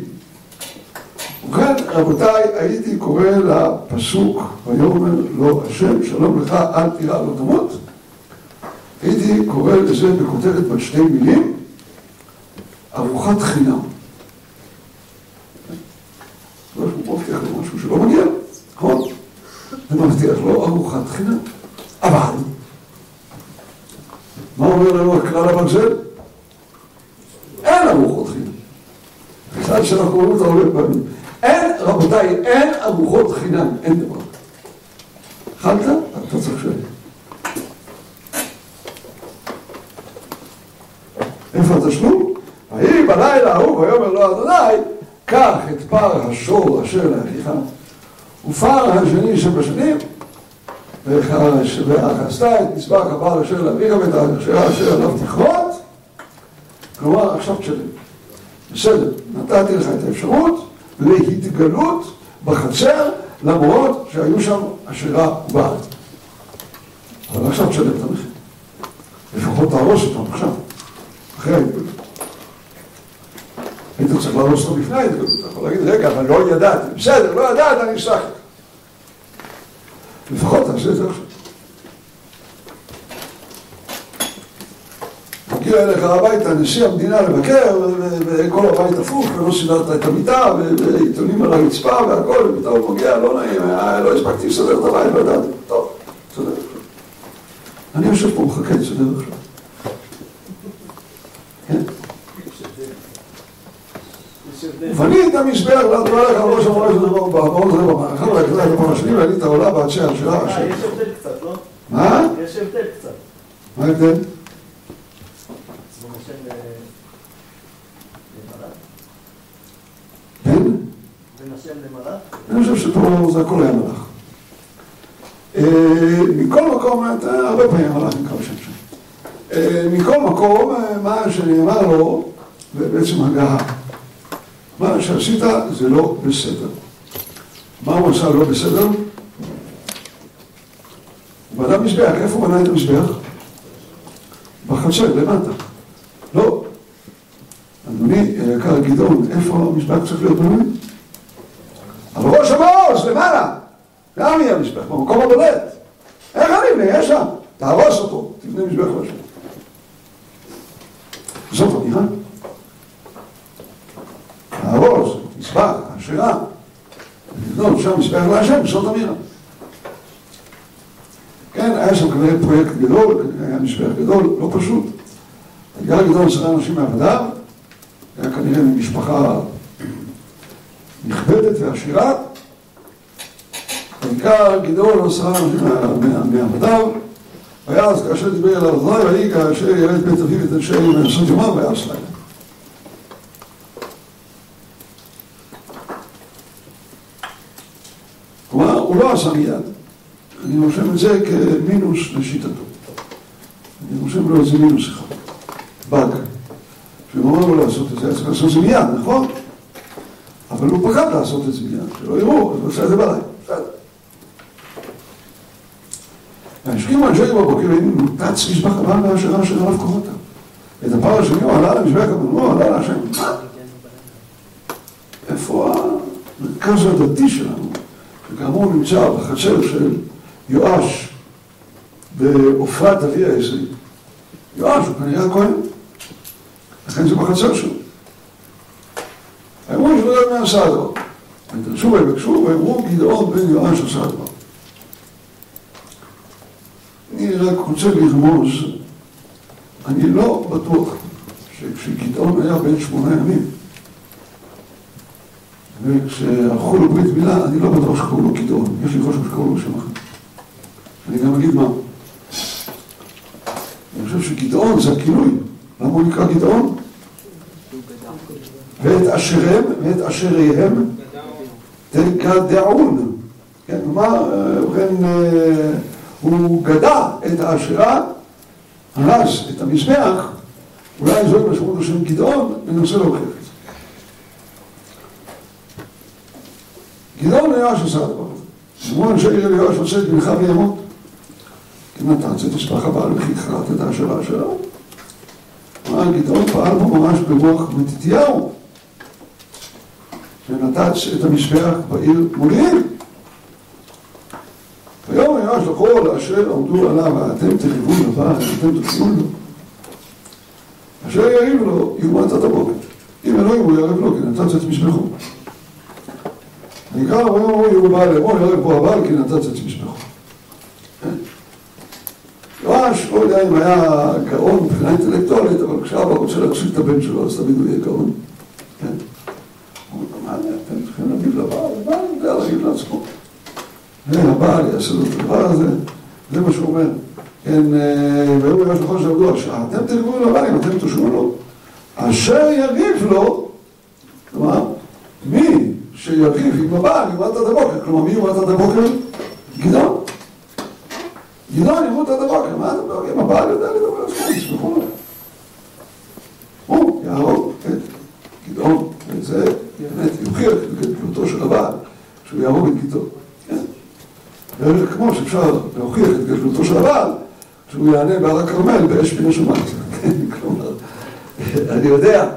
A: ובכן, רבותיי, הייתי קורא לפסוק, ויאמר לו השם, שלום לך, אל תירא לא תמות. הייתי קורא לזה בכותרת בת שתי מילים, ארוחת חינם. לא מבטיח לו משהו שלא מגיע, נכון? זה מבטיח לו ארוחת חינם. אבל, מה אומר לנו הכלל הברזל? אין ארוחות חינם. בכלל שאנחנו אומרים אותה הרבה פעמים. אין, רבותיי, אין ארוחות חינם, אין דבר. אכלת? אתה צריך לשלם. איפה התשלום? ויהי בלילה ההוא ויאמר לו אדוני קח את פר השור אשר לאחיך ופר השני שבשנים ועשתה את מזבח הפר אשר לאביך ואת האשר אשר עליו תכרות כלומר עכשיו תשלם בסדר, נתתי לך את האפשרות להתגלות בחצר למרות שהיו שם אשרה ובעד אבל עכשיו תשלם את המחיר לפחות תהרוס אותם עכשיו אחרי ההתגלות היית צריך להרוס אותו לפני ההתגלות, אתה יכול להגיד, רגע, אבל לא ידעתי, בסדר, לא ידעת, אני אסלח לך. לפחות תעשה את זה עכשיו. מגיע אליך הביתה נשיא המדינה לבקר, וכל הבית הפוך, ולא סידרת את המיטה, ועיתונים על הרצפה והכל, ופתאום הוא מגיע, לא נעים, לא הספקתי לסדר את הבית, לא ידעתי. טוב, עכשיו. אני יושב פה, מחכה, תסדר עכשיו. כן? ובנית המזבח לאדוני לך ראש המורה של דבר בארבעות רבע מערכה את הפעם השני ועלית עולה בעדשי השאלה
B: אה, יש הבדל קצת, לא?
A: מה?
B: יש הבדל קצת.
A: מה ההבדל?
B: בין השם ל- למלאך?
A: כן?
B: בין השם למלאך?
A: אני חושב שפה זה הכל היה מלאך. אה, מכל מקום, הרבה פעמים מלאך נקרא בשם שם. אה, מכל מקום, אה, מה שנאמר לו, זה בעצם הגעה. מה שעשית זה לא בסדר. מה הוא עשה לא בסדר? הוא בנה מזבח, איפה הוא בנה את המזבח? בחצר, למטה. לא. אדוני, יקר גדעון, איפה המזבח צריך להיות בנוי? על ראש המעוז, למעלה. גם יהיה מזבח, במקום הבולט. איך אני אבנה? יש שם. תהרוס אותו, תבנה מזבח לשם. זאת אמירה. להרוס, מזבח, אשרה, לבנות שם מזבח להשם, זאת אמירה. כן, היה שם כנראה פרויקט גדול, היה מזבח גדול, לא פשוט. היה גדול עשרה אנשים מעבדיו, היה כנראה ממשפחה נכבדת ועשירה. העיקר גדעון עשרה אנשים מעבדיו, ואז כאשר דיבר אל אדוני, ויהי כאשר ירד בית אביו את אנשי לעשות יומם, ויעש לילה. כלומר, הוא לא עשה מיד. אני רושם את זה כמינוס לשיטתו. אני רושם לו את זה מינוס אחד. באג. שהוא אמר לו לעשות את זה, היה צריך לעשות את זה מיד, נכון? אבל הוא פחד לעשות את זה מיד, שלא יראו, אז הוא עושה את זה בלילה. בסדר. והשקיעו אנשי בבוקר, היינו נותץ מזבח הבא והשרה של הרב כוחותה. את הפר השני הוא עלה למזבח הבא, הוא עלה להשם. איפה המרכז הדתי שלנו, שכאמור נמצא בחצר של יואש בעופרת אבי העשרי. יואש הוא כנראה הכהן, לכן זה בחצר שלו. אמרו שלא יודע מי עשה את זה. ודרשו ויבקשו ואמרו גדעון בן יואש עשה זה. אני רק רוצה לרמוז, אני לא בטוח שכשגדעון היה בן שמונה ימים וכשערכו לו ברית מילה, אני לא בטוח שקראו לו גדעון, יש לי חושב שקראו לו שם אחר. אני גם אגיד מה. אני חושב שגדעון זה הכינוי. למה הוא נקרא גדעון? ואת אשריהם ואת אשריהם תגדעון. כן, כלומר, ובכן, הוא גדע את האשרה, הרס את המזבח, אולי זאת משמעות השם גדעון, להוכיח את זה. גדעון ליואש עשה הדבר הזה. אמרו אנשי עיר ליואש עושה את מלכה וימות. כי נתן זה תשפח הבעל וכי חרט את האשרה שלו. אמר גדעון פעל בו ממש ברוח מתתיהו. ונתץ את המזבח בעיר מודיעין. ויום יואש לכל אשר עמדו עליו, ואתם תריבו לבא, ואתם תריבו לו. אשר יריב לו, יומת עד הבוקר. אלוהים הוא יערב לו, כי נתת את מזבחו. ויקרא לו ויאמר הוא ירובל לאמור יערב בו הבעל כי נתת את מזבחו. יואש, לא יודע אם היה גאון מבחינה אינטלקטואלית, אבל כשאבא רוצה להקשיב את הבן שלו, אז תמיד הוא יהיה גאון. כן. הוא אומר, מה אתם צריכים להגיד לבעל? הבעל יודע להגיד לעצמו. הבעל יעשה לו את הדבר הזה, זה מה שהוא אומר. כן, והוא יש לכל שעבדו השעה. אתם תרגמו לבעל אם אתם תושבו לו. אשר יריב לו, כלומר, מי שיריב עם הבעל ימות עד הבוקר, כלומר, מי ימות עד הבוקר? גדעון. גדעון ימות עד הבוקר, מה אתם דואגים? הבעל יודע לדבר על זמן, תסמכו לו. הוא יהרוג את גדעון, וזה באמת יוכיח את גדולתו של הבעל, שהוא יהרוג את גדעון. בערך כמו שאפשר להוכיח את גדולתו של הבעל, שהוא יענה בהר הכרמל באש מן השמיים. כלומר, אני יודע,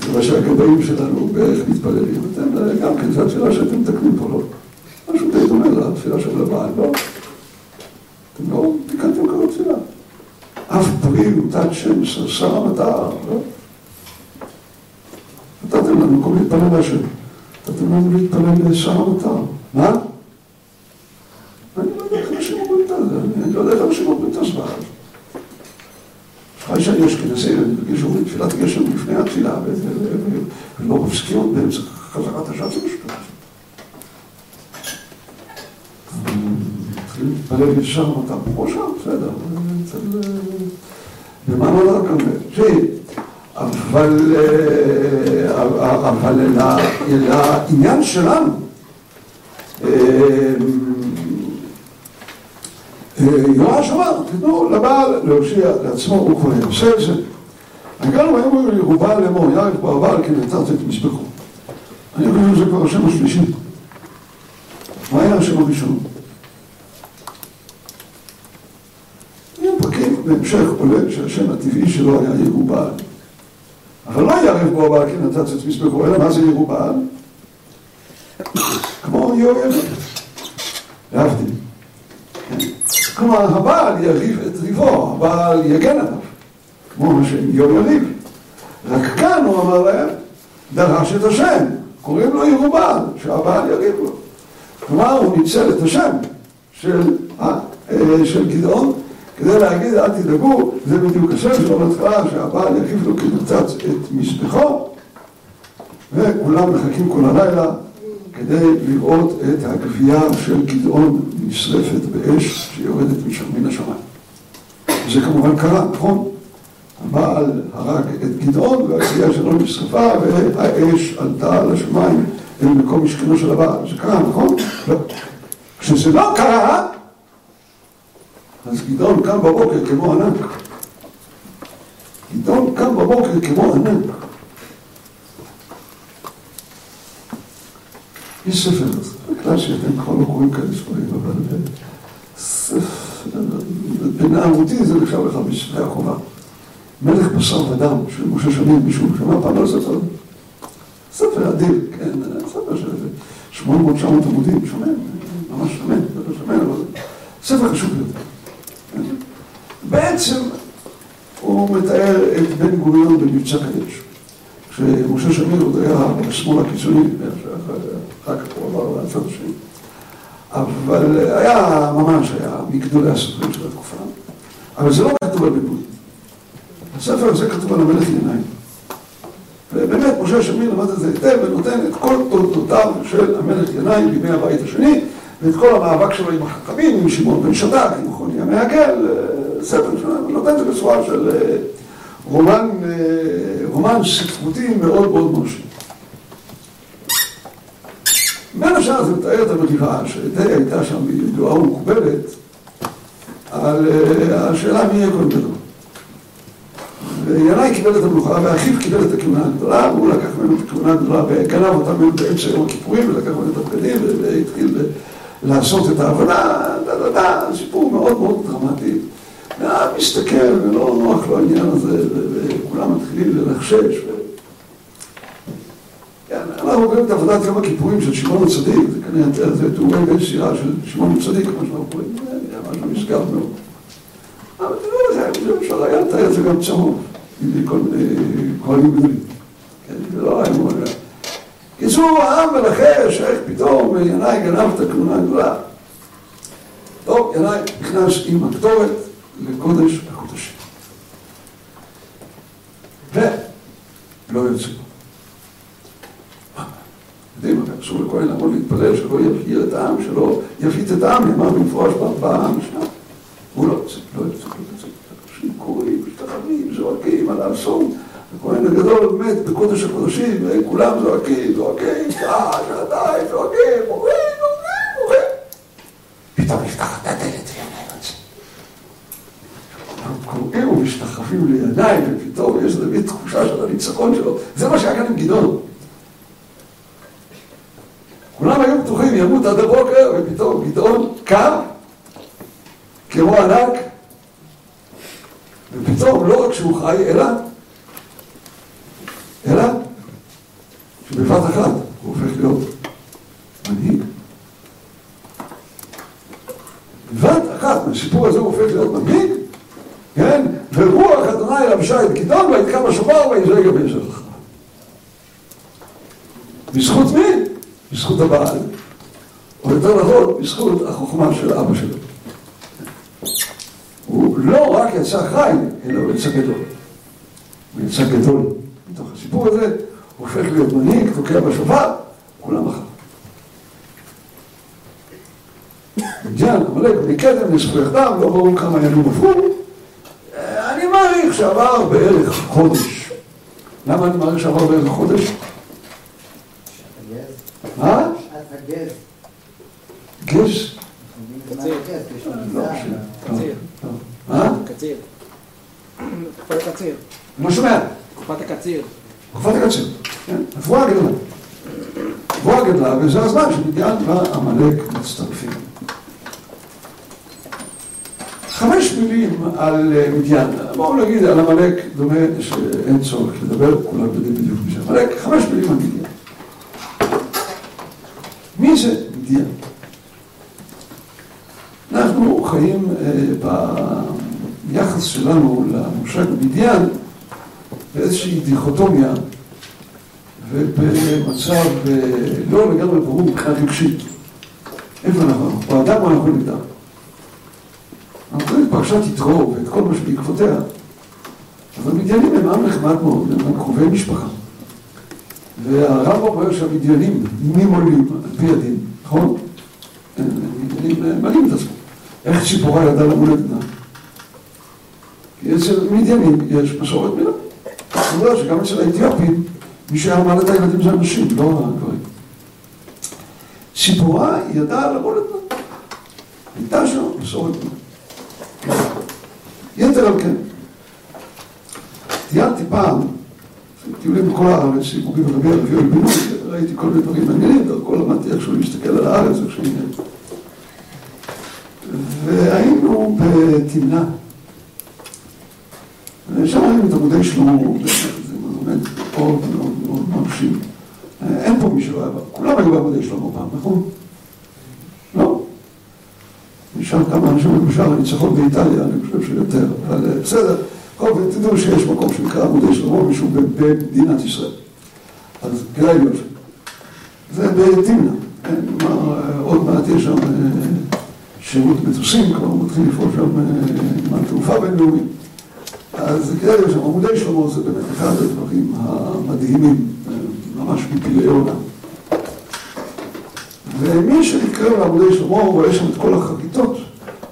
A: זה מה שהגבאים שלנו בערך מתפללים. אתם גם כן, זו התפילה שאתם מתקנים פה, לא? משהו די דומה לתפילה של הבעל, לא? אתם לא תיקנתם כזאת תפילה. אף פרי ותת שם שר המטר, לא? נתתם לנו מקום להתפלל להשם. נתתם לנו להתפלל לשר המטר. מה? אני לא יודע איך אנשים אומרים את זה, אני לא יודע איך אנשים אומרים את הזמן. אחרי שאני אשכנזי, אני מרגיש שאומרים תפילת גשם לפני התפילה, ולא עוד באמצע חזרת השעת המשפט. מתחילים להתפלל ישר כמו שם, בסדר, במעמד הכרמל. תראי, אבל לעניין שלנו, יואש אמר, תתנו לבעל להושיע לעצמו, הוא כבר יעשה את זה. הגענו היום ירובל לאמור, יערב פה הבעל כי נתת את מזבחו. אני חושב שזה כבר השם השלישי. מה היה השם הראשון? פרקים בהמשך עולה שהשם הטבעי שלו היה ירובל. אבל לא יערב בו הבעל כי נתת את מזבחו, אלא מה זה ירובל? כמו יואל. להבדיל. כלומר, הבעל יריב את ריבו, הבעל יגן עליו, כמו מה שיום יריב. רק כאן הוא אמר להם, דרש את השם, קוראים לו ירובל, שהבעל יריב לו. כלומר, הוא ניצל את השם של, של גדעון, כדי להגיד, אל תדאגו, זה בדיוק השם שלו בהתחלה, שהבעל יריב לו כנוצץ את מזבחו, וכולם מחכים כל הלילה כדי לראות את הגבייה של גדעון נשרפת באש שיורדת משם מן השמיים. זה כמובן קרה, נכון? הבעל הרג את גדעון והגבייה שלו נשרפה והאש עלתה לשמיים אל מקום משכנו של הבעל. זה קרה, נכון? לא. כשזה לא קרה, אז גדעון קם בבוקר כמו ענק. גדעון קם בבוקר כמו ענק. יש ספר, בגלל שאתם כבר לא קוראים כאלה ספרים, אבל ספר, בנערותי זה נחשב לך בספרי החובה. מלך בשר ודם של משה שנים, מישהו שמע פעם על הספר? ספר אדיר, כן, ספר של 800-900 עמודים, שמן, ממש שמן, שמן, אבל ספר חשוב יותר. בעצם הוא מתאר את בן גוריון במבצע קדש. כשמשה שמיר עוד היה בשמאל הקיצוני, אחר כך הוא עבר לצד השני. אבל היה ממש, היה מגדולי הסופרים של התקופה. אבל זה לא כתוב על ביפוי. הספר הזה כתוב על המלך ינאי. ובאמת, משה שמיר למד את זה היטב ונותן את כל תולדותיו של המלך ינאי בימי הבית השני, ואת כל המאבק שלו עם החכמים, עם שמעון בן שדק, עם חוני המעגל, ספר שלנו, נותן את זה בצורה של רומן, רומן ספרותי מאוד מאוד מרשים. בין השאר זה מתאר את המגיבה שדי הייתה שם ידועה ומקובלת על השאלה מי יהיה קודם גדול. וינאי קיבל את המלוכה ואחיו קיבל את הכהונה הגדולה והוא לקח ממנו את הכהונה הגדולה וגנב אותה ממנו באמצע יום הכיפורים ולקח ממנו את הבגדים והתחיל לעשות את העבודה, סיפור מאוד מאוד דרמטי. והאב מסתכל ולא נוח לו העניין הזה וכולם מתחילים ללחשש אנחנו רואים את עבודת יום הכיפורים של שמעון הצדיק, זה כנראה, זה תאורי בן סירה של שמעון הצדיק, מה שאנחנו קוראים, זה משהו נשגב מאוד. אבל תראו, זה אפשר היה לתאר את זה גם צהוב. עם כל מיני כהנים גדולים. כן, זה לא היה מאוד... קיצור, העם מנחש, איך פתאום ינאי גנב את הכהונה הגדולה. טוב, ינאי נכנס עם הקטורת לקודש הקודשים. ולא יוצא. יודעים, אבל אסור לכהן לעמוד להתפלל שלא יבהיר את העם, שלא יפיץ את העם, נאמר במפורש במשנה. הוא לא יוצא, לא יוצא, לא יוצא. אנשים קוראים, משתחווים, זועקים על האסון. הכהן הגדול מת בקודש הקודשים, וכולם זועקים, זועקים, שעה, שעתיים, זועקים, מורים, מורים, מורים. פתאום נפתחת הדלת וינאי יוצא. קוראים ומשתחווים לידיי, ופתאום יש איזו תחושה של הניצחון שלו. זה מה שהיה כאן עם גדעון. כולם היו בטוחים, ימות עד הבוקר, ופתאום גדעון קם, כמו ענק, ופתאום לא רק שהוא חי, אלא, אלא, שבבת אחת הוא הופך להיות מנהיג. בבת אחת מהסיפור הזה הוא הופך להיות מנהיג, כן? ורוח אדוני לבשה את גדעון ויתקע בשופר ויזרק ויזרח. בזכות מי? בזכות הבעל, או יותר נכון, בזכות החוכמה של אבא שלו. הוא לא רק יצא חי, אלא הוא יצא גדול. הוא יצא גדול. מתוך הסיפור הזה, הוא הופך להיות מנהיג, תוקע בשופר, כולם אחר. מדיין, עמלק, מקדם, נשחו יחדיו, לא ברור כמה ימים עברו. אני מעריך שעבר בערך חודש. למה אני מעריך שעבר בערך חודש? מה?
B: הגז.
A: גז?
B: קציר.
C: קציר.
A: מה?
C: קציר. תקופת הקציר.
A: לא שומע.
C: תקופת הקציר.
A: תקופת הקציר. כן? נבואה גדולה. נבואה גדולה, וזה הזמן שמדיין ועמלק מצטרפים. חמש מילים על מדיין. בואו נגיד על עמלק, דומה שאין צורך לדבר, כולם יודעים בדיוק מי זה עמלק. חמש מילים על מדיין. מי זה מדיין? אנחנו חיים ביחס שלנו למושג מדיין באיזושהי דיכוטומיה ובמצב לא לגמרי ברור מבחינה רגשית. איפה אנחנו? באדם או אנחנו נגדם? אנחנו קוראים את פרשת יתרו ואת כל מה שבעקבותיה, אבל המדיינים הם עם נחמד מאוד, הם קרובי משפחה. והרמב"ם אומר שהמדיינים נימולים על פי הדין, נכון? המדיינים מעלים את עצמם. איך ציפורה ידעה למול את בנה? כי אצל מדיינים יש מסורת מילה. אני יודע שגם אצל האתיופים, מי שהיה מעל את הילדים זה אנשים, לא הגברים. ציפורה ידעה למול את בנה. הייתה שם מסורת מילה. יתר על כן, טיילתי פעם, טיולים בכל הארץ, סיפורים רבי הרבי בינוי, ראיתי כל מיני דברים מעניינים, דרכו למדתי איך שהוא מסתכל על הארץ, איך שהוא עניין. והיינו בתמנה. ושם היינו את עמודי שלמה, זה באמת מאוד מאוד מאוד מרשים. אין פה מישהו היה, כולם היו בעמודי שלמה פעם, נכון? לא? נשאר כמה אנשים בשער הניצחון באיטליה, אני חושב שיותר, אבל בסדר. כל אופן, תדעו שיש מקום שנקרא עמודי שלמה, מישהו במדינת ישראל. אז כדאי להיות שם. זה בתמנה, כן, כלומר, עוד מעט יש שם שירות מטוסים, כבר מתחיל לפעול שם נמל תעופה בינלאומי. אז כדאי להיות שם, עמודי שלמה זה באמת אחד הדברים המדהימים, ממש מפלאי עולם. ומי שנקרא לעמודי שלמה, הוא רואה שם את כל החגיתות,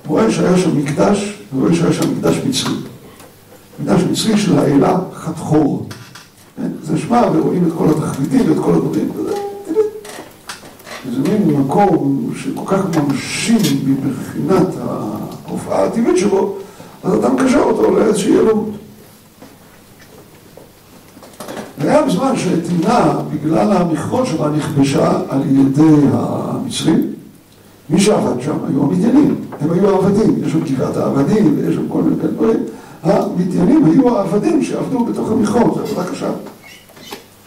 A: הוא רואה שהיה שם מקדש, הוא רואה שהיה שם מקדש מצרי. מקדש מצרי של האלה חתחור. זה שמע, ורואים את כל התכליתים ואת כל הדברים, וזה איזה מין מקום שכל כך מרשים מבחינת ההופעה הטבעית שלו, אז אתה מקשר אותו לאיזושהי אלוהות. והיה בזמן שתמנע, בגלל המכרות שבה נכבשה על ידי המצרים, מי שעבד שם היו המדיינים, הם היו העבדים, יש שם גבעת העבדים ויש שם כל מיני דברים. המדיינים היו העבדים שעבדו בתוך המכרות, זו עבודה קשה.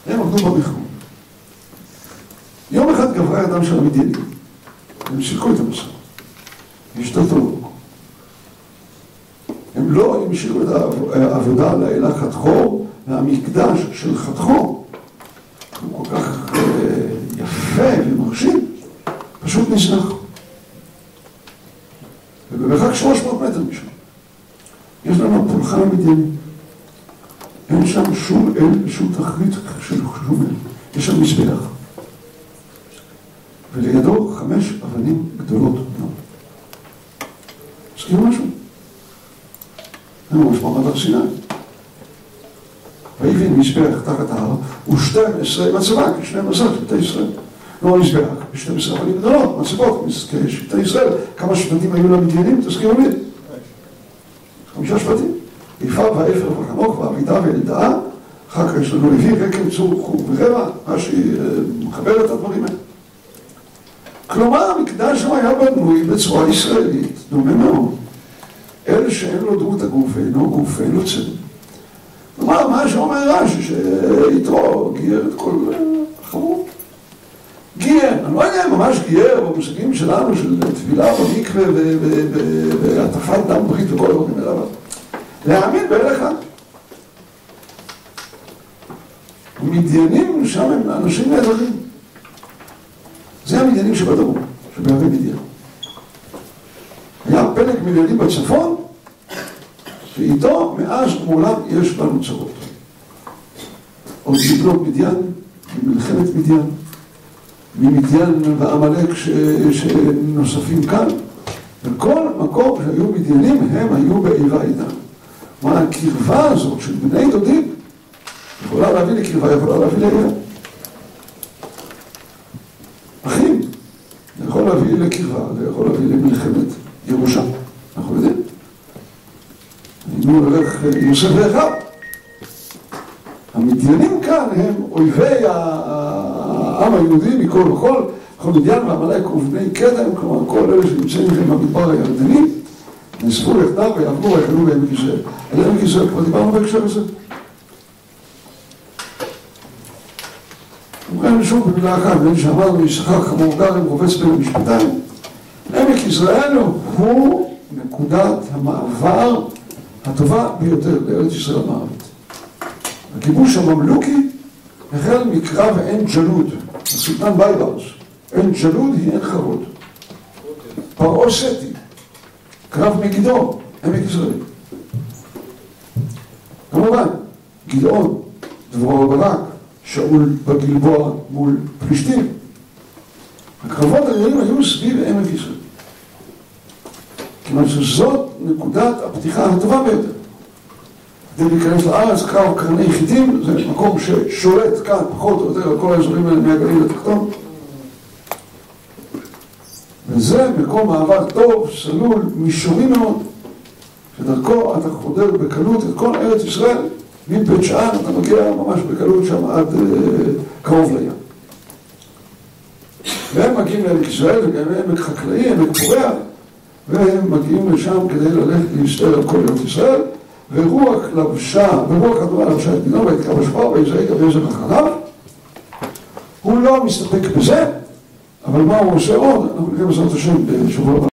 A: הם עבדו במכרות. יום אחד גברה ידם של המדיינים, הם שיקו את המסורת, השתלטו לו. הם לא המשיכו את העבודה לאלה חתכו, והמקדש של חתכו הוא כל כך יפה ומרשים, פשוט נזנח. ובמרחק 300 מטר משם יש לנו פולחן המדיינים. אין שם שום אל ושום תכלית של שום אל. יש שם מזבח. ולידו חמש אבנים גדולות מאוד. מזכיר משהו? ממש מעמד הר סיני. ויבן מזבח תחת ההר, ושתים עשרה מצבה, כשנים עשר שבטי ישראל. לא מזבח, ושתים עשרה אבנים גדולות, מצבות, כשבטי ישראל. כמה שבטים היו למדיינים? תזכירו לי. חמישה שבטים. יפה ואפר וחנוך ועמידה ואלדאה. אחר כך יש לנו לוי, רקם, צור, חור ורבע, מה שמחבר את הדברים האלה. כלומר, המקדש שם היה בנוי בצורה ישראלית, דומה מאוד. אלה שאין לו דמות הגוף, אינו גוף, אין לו צדק. כלומר, מה שאומר רש"י, שיתרו גייר את כל החמור. גייר, אני לא יודע, ממש גייר במושגים שלנו, של טבילה במקווה והטפת דם ברית וכל הדברים האלה. להאמין באל אחד. המדיינים שם הם אנשים נהדרים. זה המדיינים שבדרום, שבהרי מדיין. היה פלג מדיינים בצפון, ואיתו מאז ומעולם יש לנו צרות. עוד מבנות מדיין, ממלחמת מדיין, ממדיין ועמלק שנוספים כאן, בכל מקום שהיו מדיינים הם היו באיבה איתם. כלומר, הקרבה הזאת של בני דודים יכולה להביא לקרבה, יכולה להביא לאיבה. אחים, זה יכול להביא לקרבה, זה יכול להביא למלחמת ירושה. אנחנו יודעים. היינו הולך יוסף ואחיו. המדיינים כאן הם אויבי העם היהודי מכל וכל, כל מדיין ועמלק ובני קדם, כלומר כל אלה שנמצאים במדבר הירדני, נאספו יחדיו ויעברו ויחנו בעמק ישראל. על עמק ישראל כבר דיברנו בהקשר הזה. ובכן שוב במילה אחת, בין שאמרנו יששכר חמור גרם רובץ בין המשפתיים. יזרעאל הוא נקודת המעבר הטובה ביותר לארץ ישראל המערבית. הכיבוש הממלוכי החל מקרב עין ג'לוד, הסולטן בייברס. עין ג'לוד היא עין חרוד. פרעה סטי, קרב מגידו, עמק יזרעאל. כמובן, גדעון, דברו ברק, שאול בגלבוע מול פלישתים. הקרבות הגדולים היו סביב עמק ישראל. כיוון שזאת נקודת הפתיחה הטובה ביותר. כדי להיכנס לארץ, קרב קרני חיטים, זה מקום ששולט כאן פחות או יותר על כל האזורים האלה מהגליל לתחתון. וזה מקום מעבר טוב, סלול, מישורי מאוד, שדרכו אתה חודר בקלות את כל ארץ ישראל, מבית שאן אתה מגיע ממש בקלות שם עד קרוב לים. והם מגיעים לעמק ישראל, זה גם עמק חקלאי, עמק פורח, והם מגיעים לשם כדי ללכת להסתר על כל ארץ ישראל, ורוח לבשה, ורוח אדמה לבשה את דינו, ואת קו השפעה, ויזעק אביעזר אחריו. הוא לא מסתפק בזה, אבל מה הוא עושה עוד? אנחנו נראה בעזרת השם בשבוע הבא.